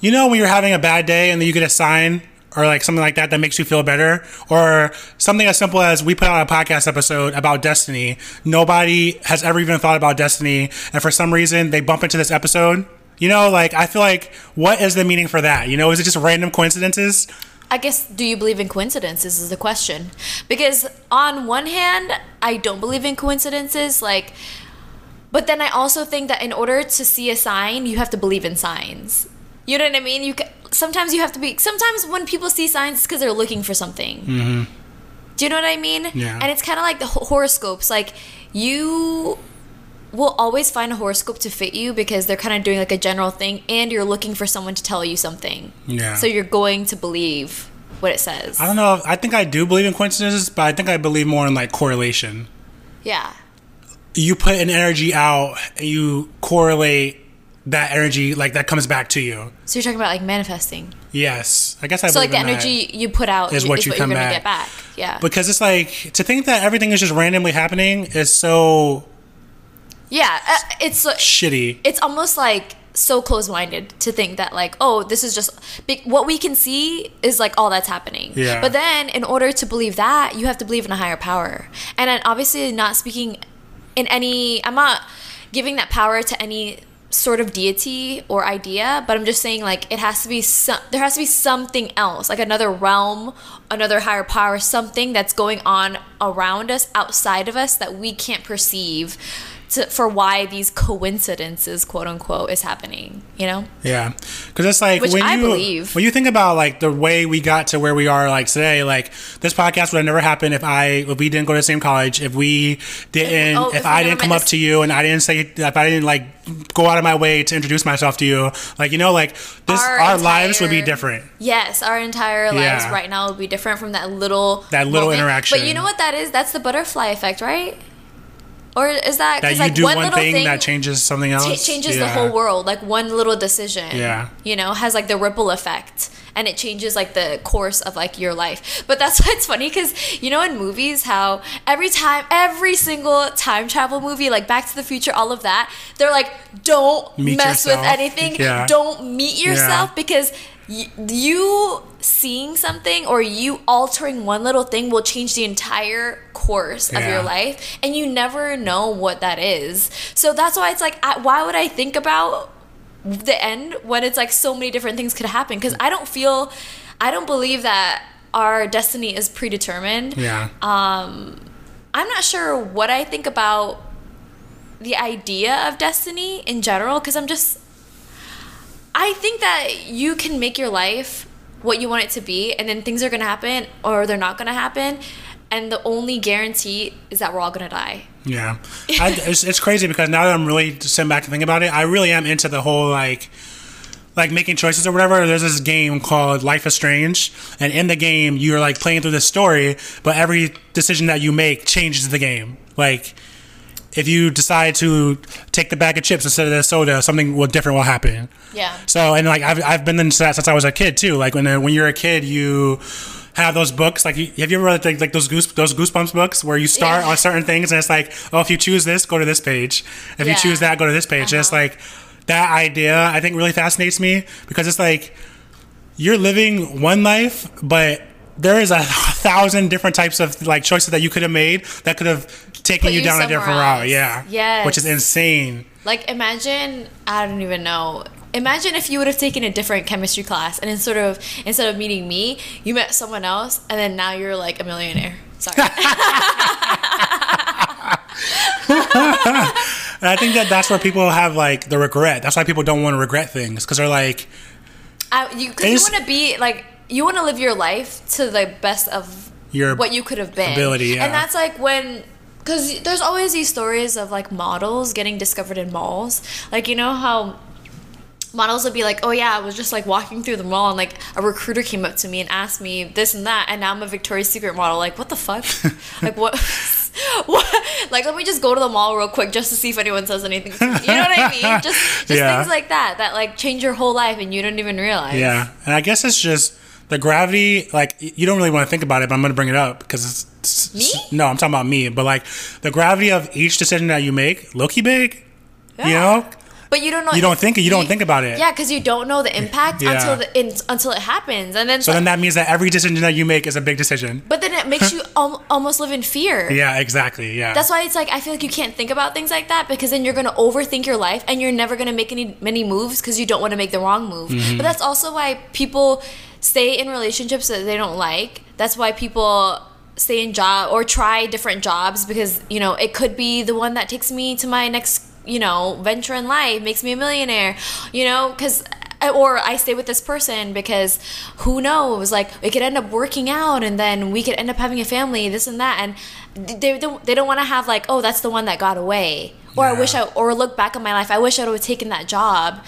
You know when you're having a bad day and then you get a sign or like something like that that makes you feel better or something as simple as we put out a podcast episode about destiny. Nobody has ever even thought about destiny and for some reason they bump into this episode. You know, like I feel like what is the meaning for that? You know, is it just random coincidences? I guess, do you believe in coincidences? Is the question. Because on one hand, I don't believe in coincidences. Like, but then I also think that in order to see a sign, you have to believe in signs. You know what I mean? You ca sometimes you have to be. Sometimes when people see signs, it's because they're looking for something. Mm-hmm. Do you know what I mean? Yeah. And it's kind of like the horoscopes. Like you will always find a horoscope to fit you because they're kind of doing like a general thing, and you're looking for someone to tell you something. Yeah. So you're going to believe what it says. I don't know. I think I do believe in coincidences, but I think I believe more in like correlation. Yeah. You put an energy out and you correlate that energy, like that comes back to you. So you're talking about like manifesting. Yes, I guess I So like the energy you put out Is is what what, you you come back. get back. Yeah. because it's like to think that everything is just randomly happening is so yeah. uh, It's uh, shitty. it's almost like so close-minded to think that like oh this is just what we can see is like all that's happening Yeah. but then in order to believe that you have to believe in a higher power and then obviously not speaking in any i'm not giving that power to any sort of deity or idea but i'm just saying like it has to be some there has to be something else like another realm another higher power something that's going on around us outside of us that we can't perceive to, for why these coincidences quote unquote is happening you know Yeah, because it's like Which when I you believe. when you think about like the way we got to where we are like today, like this podcast would have never happened if I if we didn't go to the same college, if we didn't, oh, if, if I didn't come up to you and I didn't say if I didn't like go out of my way to introduce myself to you, like you know, like this Our our, lives would be different. Yes, our entire lives Yeah. right now would be different from that little That little moment. interaction. But you know what that is? That's the butterfly effect, right? Or is that That you like do one, one, little thing, thing that changes something else. cha- changes the whole world? Like one little decision, Yeah. you know, has like the ripple effect, and it changes like the course of like your life. But that's why it's funny because you know in movies how every time every single time travel movie like Back to the Future, all of that, they're like don't Meet mess yourself. with anything, Yeah. don't meet yourself Yeah. because you seeing something or you altering one little thing will change the entire course of Yeah. your life and you never know what that is so that's why it's like why would i think about the end when it's like so many different things could happen because i don't feel i don't believe that our destiny is predetermined Yeah. um i'm not sure what i think about the idea of destiny in general because i'm just I think that you can make your life what you want it to be, and then things are gonna happen or they're not gonna happen, and the only guarantee is that we're all gonna die. Yeah, I, it's, it's crazy because now that I'm really sitting back and thinking about it, I really am into the whole like, like making choices or whatever. There's this game called Life is Strange, and in the game you're like playing through this story, but every decision that you make changes the game. Like, if you decide to take the bag of chips instead of the soda, something will different will happen. Yeah. So and like I've I've been into that since I was a kid too. Like when when you're a kid, you have those books. Like you- have you ever read like, like those goose those goosebumps books where you start Yeah. on certain things and it's like oh if you choose this go to this page if you choose that go to this page. And It's Uh-huh. like that idea I think really fascinates me because it's like you're living one life, but there is a thousand different types of like choices that you could have made that could have taken Put you you down a different route. Yeah. Yes. Which is insane. Like imagine I don't even know. Imagine if you would have taken a different chemistry class and instead of instead of meeting me, you met someone else and then now you're like a millionaire. Sorry. And I think that that's where people have like the regret. That's why people don't want to regret things because they're like, I, you you want to be like you want to live your life to the best of Your what you could have been ability, yeah. and that's like when because there's always these stories of like models getting discovered in malls. Like you know how models would be like oh yeah i was just like walking through the mall and like a recruiter came up to me and asked me this and that and now i'm a victoria's secret model. Like what the fuck? Like what? What? Like let me just go to the mall real quick just to see if anyone says anything to me. you know what i mean? Just just Yeah. things like that that like change your whole life and you don't even realize. Yeah. And I guess it's just the gravity. Like you don't really want to think about it, but I'm going to bring it up because it's, Me? No, I'm talking about me. But like the gravity of each decision that you make, Loki big. You know, But you don't know. You don't think- you don't think about it. Yeah, because you don't know the impact Yeah. until the in, until it happens, and then. so then that means that every decision that you make is a big decision. but then it makes you al- almost live in fear. Yeah, exactly. Yeah. That's why it's like I feel like you can't think about things like that because then you're gonna overthink your life and you're never gonna make any many moves because you don't want to make the wrong move. Mm-hmm. But that's also why people stay in relationships that they don't like. That's why people stay in job or try different jobs because you know it could be the one that takes me to my next you know venture in life makes me a millionaire you know because uh, or I stay with this person because who knows? Like it could end up working out and then we could end up having a family this and that and they, they, they don't want to have like oh that's the one that got away. Or I wish I or look back on my life I wish I would have taken that job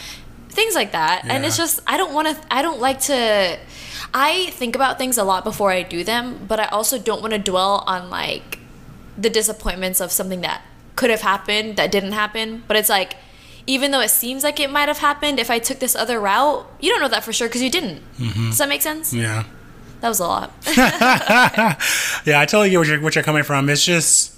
things like that. And it's just I don't want to I don't like to I think about things a lot before I do them but I also don't want to dwell on like the disappointments of something that could have happened that didn't happen. But it's like even though it seems like it might have happened if i took this other route you don't know that for sure because you didn't. Mm-hmm. Does that make sense? Yeah. that was a lot. Yeah, I totally get where you're, where you're coming from. It's just,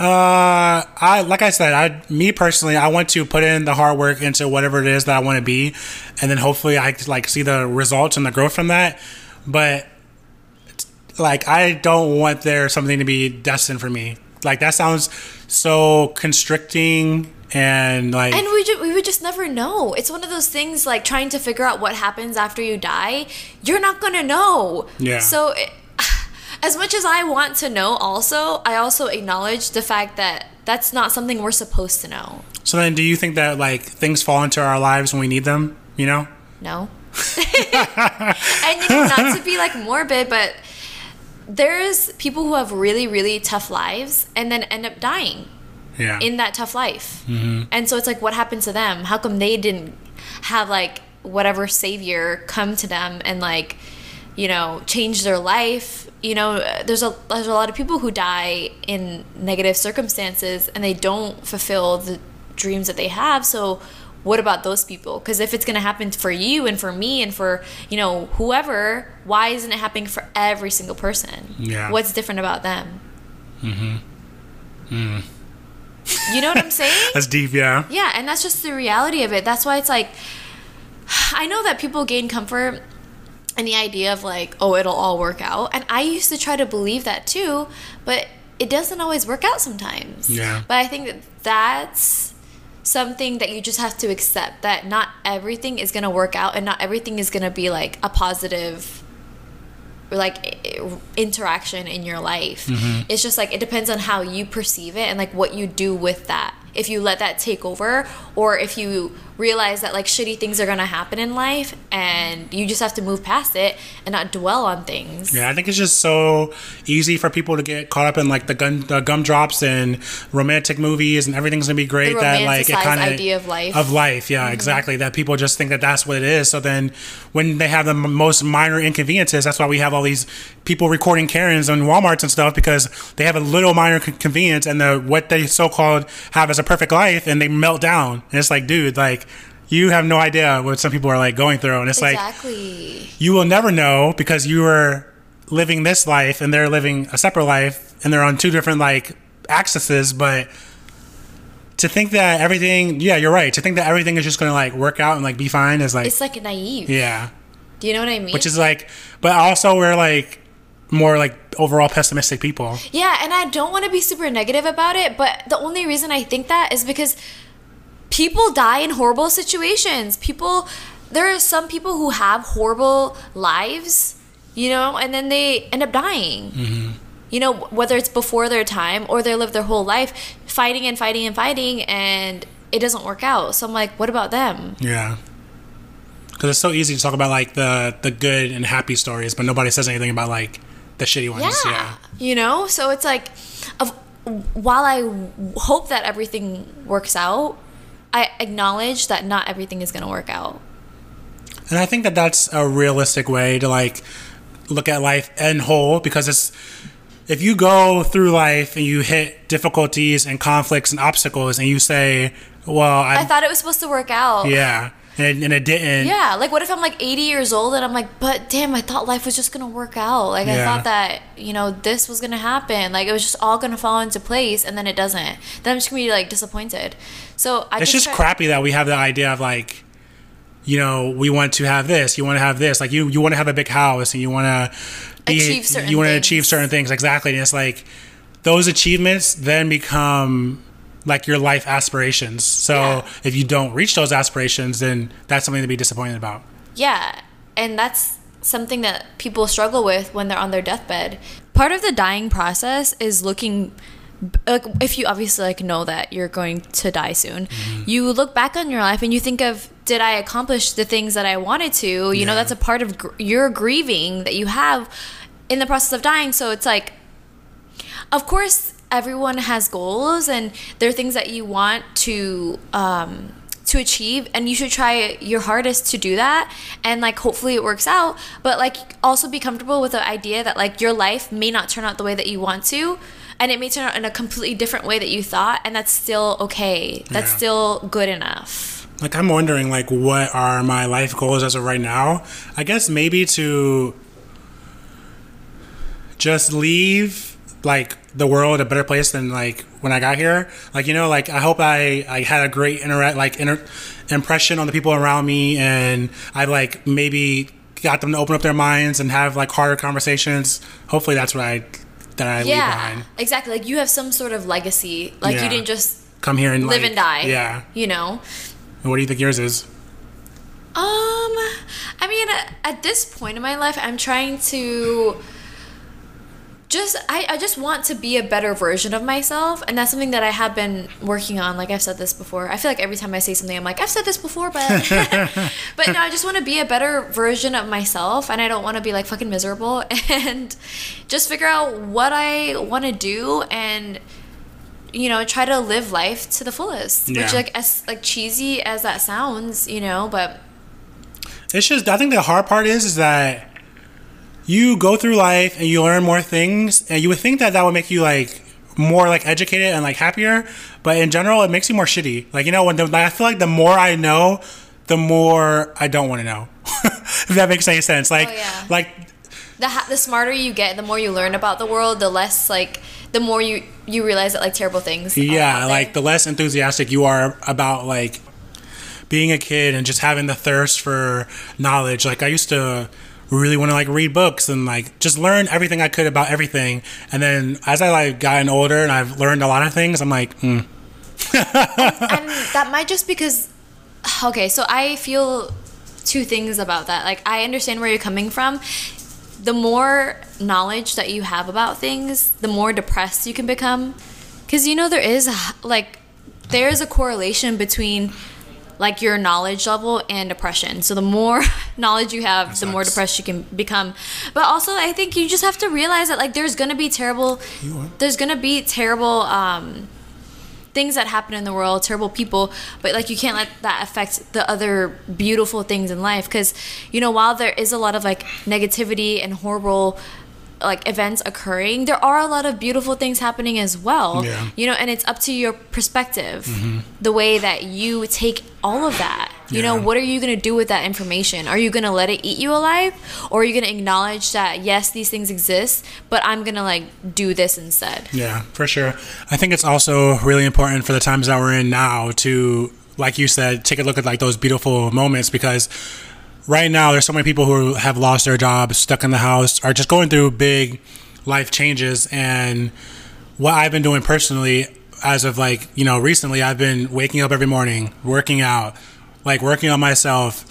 uh, I like I said, I me personally, I want to put in the hard work into whatever it is that I want to be, and then hopefully I like see the results and the growth from that. But like, I don't want there something to be destined for me. Like that sounds so constricting and like and we, ju- we would just never know it's one of those things like trying to figure out what happens after you die you're not gonna know Yeah. so it, as much as i want to know also i also acknowledge the fact that that's not something we're supposed to know so. Then, do you think that like things fall into our lives when we need them? You know? No. and you know, not to be like morbid, but there's people who have really, really tough lives and then end up dying Yeah. in that tough life. Mm-hmm. And so it's like, what happened to them? How come they didn't have like whatever savior come to them and like, you know, change their life? You know, there's a there's a lot of people who die in negative circumstances and they don't fulfill the dreams that they have. So what about those people? Because if it's going to happen for you and for me and for, you know, whoever, why isn't it happening for every single person? Yeah. What's different about them? Mm-hmm. mm. You know what I'm saying? That's deep, yeah. Yeah, and that's just the reality of it. That's why it's like I know that people gain comfort in the idea of like, oh, it'll all work out. And I used to try to believe that too, but it doesn't always work out sometimes. Yeah. But I think that that's something that you just have to accept that not everything is going to work out and not everything is going to be like a positive like interaction in your life. Mm-hmm. It's just like it depends on how you perceive it and like what you do with that. If you let that take over or if you realize that like shitty things are to happen in life and you just have to move past it and not dwell on things. Yeah, I think it's just so easy for people to get caught up in like the gun, the gumdrops and romantic movies, and everything's gonna be great. The that like it kind of idea of life. of life. Yeah, Mm-hmm. exactly. That people just think that that's what it is. So then, when they have the m- most minor inconveniences, that's why we have all these people recording Karens on WalMarts and stuff because they have a little minor con- convenience and the what they so called have as a perfect life, and they melt down. And it's like, dude, like. You have no idea what some people are like going through, and it's like you will never know because you are living this life and they're living a separate life and they're on two different like axes. But to think that everything yeah you're right. To think that everything is just gonna like work out and like be fine is like it's like naive. yeah. Do you know what I mean? which is like but also we're like more like overall pessimistic people. Yeah, and I don't want to be super negative about it, but the only reason I think that is because people die in horrible situations. People, there are some people who have horrible lives, you know, and then they end up dying. Mm-hmm. You know, whether it's before their time or they live their whole life fighting and fighting and fighting, and it doesn't work out. So I'm like, what about them? yeah because it's so easy to talk about like the the good and happy stories but nobody says anything about like the shitty ones yeah. yeah You know, so it's like, of, while I w- hope that everything works out, I acknowledge that not everything is going to work out. And I think that that's a realistic way to like look at life in whole because it's if you go through life and you hit difficulties and conflicts and obstacles and you say, "Well, I, I thought it was supposed to work out. yeah," and, and it didn't. Yeah, like what if I'm like 80 years old and I'm like, but damn, I thought life was just gonna work out. Like I thought that you know this was gonna happen. Like it was just all gonna fall into place, and then it doesn't. Then I'm just gonna be like disappointed. So I It's just try- crappy that we have the idea of like, you know, we want to have this, you want to have this, like you you want to have a big house and you want to Achieve certain you want to achieve certain things exactly, and it's like those achievements then become like your life aspirations. So Yeah. if you don't reach those aspirations, then that's something to be disappointed about. Yeah, and that's something that people struggle with when they're on their deathbed. Part of the dying process is looking like if you obviously like know that you're going to die soon, mm-hmm. you look back on your life and you think of did I accomplish the things that I wanted to? You know, that's a part of gr- your grieving that you have in the process of dying. So it's like of course everyone has goals and there are things that you want to um, to achieve and you should try your hardest to do that and like hopefully it works out but like also be comfortable with the idea that like your life may not turn out the way that you want to and it may turn out in a completely different way that you thought and that's still okay that's Yeah. still good enough Like I'm wondering like what are my life goals as of right now? I guess maybe to just leave like the world a better place than like when I got here. Like you know, like I hope I I had a great interact like inter- impression on the people around me, and I like maybe got them to open up their minds and have like harder conversations. Hopefully, that's what I that I leave yeah behind. exactly like you have some sort of legacy like Yeah. you didn't just Come here and live like, and die Yeah. you know And what do you think yours is? Um, I mean, at- at this point in my life, I'm trying to just I, I just want to be a better version of myself and that's something that i have been working on like i've said this before i feel like every time i say something i'm like i've said this before but but no i just want to be a better version of myself and i don't want to be like fucking miserable and just figure out what i want to do and you know try to live life to the fullest Yeah. which like as like cheesy as that sounds you know but It's just I think the hard part is is that you go through life and you learn more things, and you would think that that would make you like more like educated and like happier. But in general, it makes you more shitty. Like you know, when the, I feel like the more I know, the more I don't want to know. if that makes any sense. Like Oh, yeah. like the ha- the smarter you get, the more you learn about the world, the less like the more you you realize that like terrible things. yeah, like the less enthusiastic you are about like being a kid and just having the thirst for knowledge. Like I used to really want to like read books and like just learn everything I could about everything. And then as I like gotten older and I've learned a lot of things, I'm like, mm, and that might just because okay so i feel two things about that. Like i understand where you're coming from. The more knowledge that you have about things the more depressed you can become. Because you know there is like there is a correlation between like your knowledge level and depression. So the more knowledge you have the more depressed you can become. But also i think you just have to realize that like there's gonna be terrible there's gonna be terrible um things that happen in the world, terrible people, but like you can't let that affect the other beautiful things in life. Because you know while there is a lot of like negativity and horrible like events occurring, there are a lot of beautiful things happening as well. Yeah. You know, and it's up to your perspective, the way that you take all of that. You know, what are you going to do with that information? Are you going to let it eat you alive or are you going to acknowledge that yes, these things exist, but I'm going to like do this instead? Yeah, for sure. I think it's also really important for the times that we're in now to, like you said, take a look at like those beautiful moments because right now there's so many people who have lost their jobs, stuck in the house, are just going through big life changes. And what I've been doing personally, as of like you know recently, I've been waking up every morning, working out, like working on myself,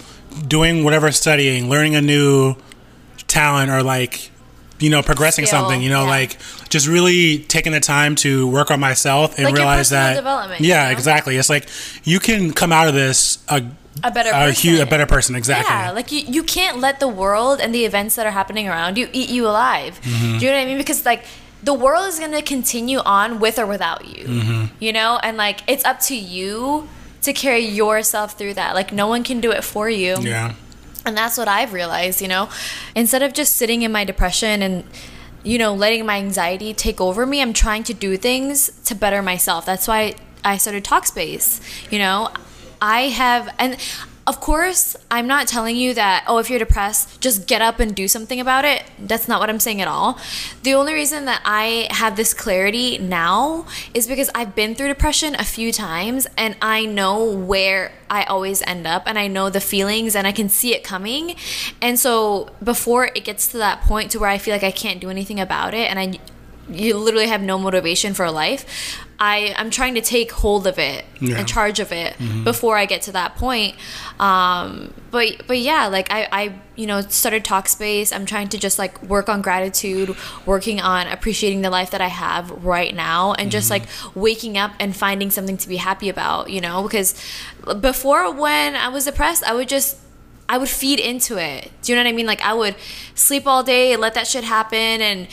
doing whatever studying, learning a new talent or like you know progressing Skill, something you know yeah. like just really taking the time to work on myself and Like realize that development, yeah you know? exactly it's like you can come out of this a A better a, hu- a better person exactly Yeah, like you, you can't let the world and the events that are happening around you eat you alive. Mm-hmm. Do you know what I mean? Because like the world is gonna continue on with or without you. Mm-hmm. You know, and like it's up to you to carry yourself through that. Like no one can do it for you. yeah And that's what I've realized, you know. Instead of just sitting in my depression and you know, letting my anxiety take over me, I'm trying to do things to better myself. That's why I started Talkspace. You know, I have and of course, I'm not telling you that oh, if you're depressed, just get up and do something about it. That's not what I'm saying at all. The only reason that I have this clarity now is because I've been through depression a few times and I know where I always end up and I know the feelings and I can see it coming. And so before it gets to that point to where I feel like I can't do anything about it and I you literally have no motivation for life. I, I'm trying to take hold of it Yeah. and charge of it before I get to that point. Um, but but yeah, like I, I you know started Talkspace. I'm trying to just like work on gratitude, working on appreciating the life that I have right now, and just like waking up and finding something to be happy about. You know, because before when I was depressed, I would just I would feed into it. Do you know what I mean? Like I would sleep all day, let that shit happen, and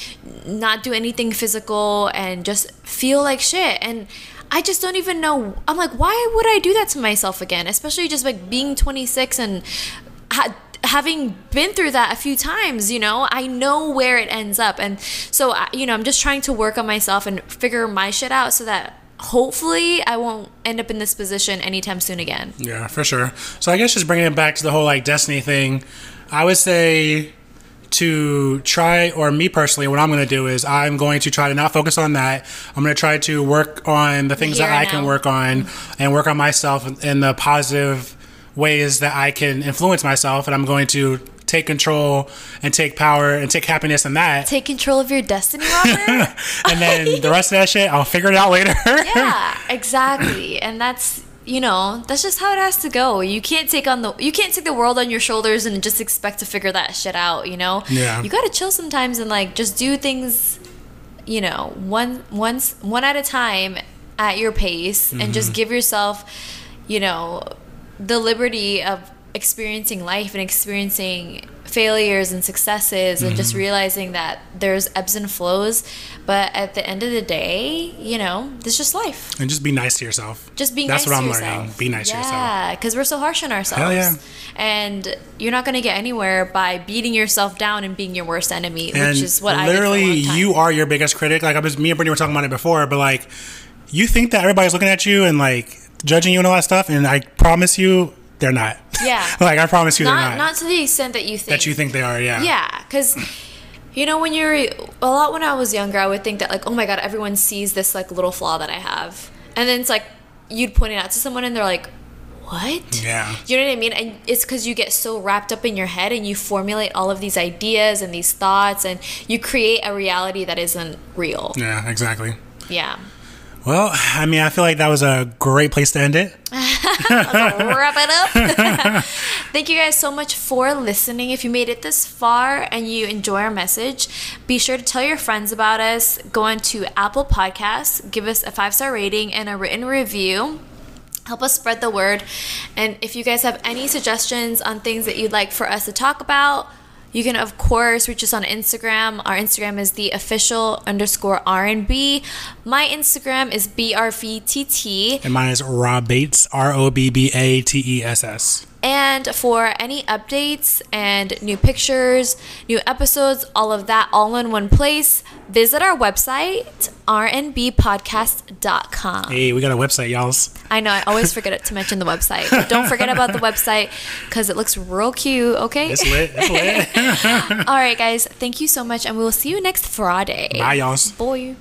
not do anything physical, and just feel like shit. And I just don't even know. I'm like, why would I do that to myself again? Especially just like being 26 and ha- having been through that a few times. You know, I know where it ends up, and so you know, I'm just trying to work on myself and figure my shit out so that hopefully I won't end up in this position anytime soon again. Yeah, for sure. So I guess just bringing it back to the whole like destiny thing, I would say to try, or me personally, what I'm going to do is I'm going to try to not focus on that. I'm going to try to work on the things Here that I and can work on and work on myself in the positive ways that I can influence myself. And I'm going to take control and take power and take happiness in that. Take control of your destiny, Robert. and then the rest of that shit, I'll figure it out later. yeah, exactly. And that's you know that's just how it has to go. You can't take on the you can't take the world on your shoulders and just expect to figure that shit out. You know. Yeah. You gotta chill sometimes and like just do things. You know, one once one at a time at your pace, and just mm-hmm. give yourself, you know, the liberty of experiencing life and experiencing failures and successes and Mm-hmm. just realizing that there's ebbs and flows but at the end of the day you know it's just life And just be nice to yourself. just being That's nice what I'm yourself. learning. Be nice to yourself. Yeah, because we're so harsh on ourselves. Hell yeah. And you're not going to get anywhere by beating yourself down and being your worst enemy, And which is what I literally, did for a long time. you are your biggest critic. Like I was, me and Brittany were talking about it before, but like, you think that everybody's looking at you and like judging you and all that stuff, and I promise you, they're not. Yeah. like I promise you, not they're not. not to the extent that you think that you think they are. Yeah. Yeah, because you know when you're a lot when I was younger, I would think that like, oh my god, everyone sees this like little flaw that I have, and then it's like you'd point it out to someone and they're like, what? Yeah. You know what I mean? And it's because you get so wrapped up in your head and you formulate all of these ideas and these thoughts and you create a reality that isn't real. Yeah. Exactly. Yeah. Well, I mean, I feel like that was a great place to end it. wrap it up. Thank you guys so much for listening. If you made it this far and you enjoy our message, be sure to tell your friends about us. Go on to Apple Podcasts, give us a five star rating and a written review. Help us spread the word. And if you guys have any suggestions on things that you'd like for us to talk about, you can of course reach us on Instagram. Our Instagram is the official underscore R&B. My Instagram is BRVTT. And mine is Rob Bates, R O B B A T E S S. And for any updates and new pictures, new episodes, all of that all in one place, visit our website, rnbpodcast.com. Hey, we got a website, y'all's. I know, I always forget to mention the website. But don't forget about the website because it looks real cute, okay? It's lit. It's lit. all right, guys, thank you so much, and we will see you next Friday. Bye, y'all's. Boy.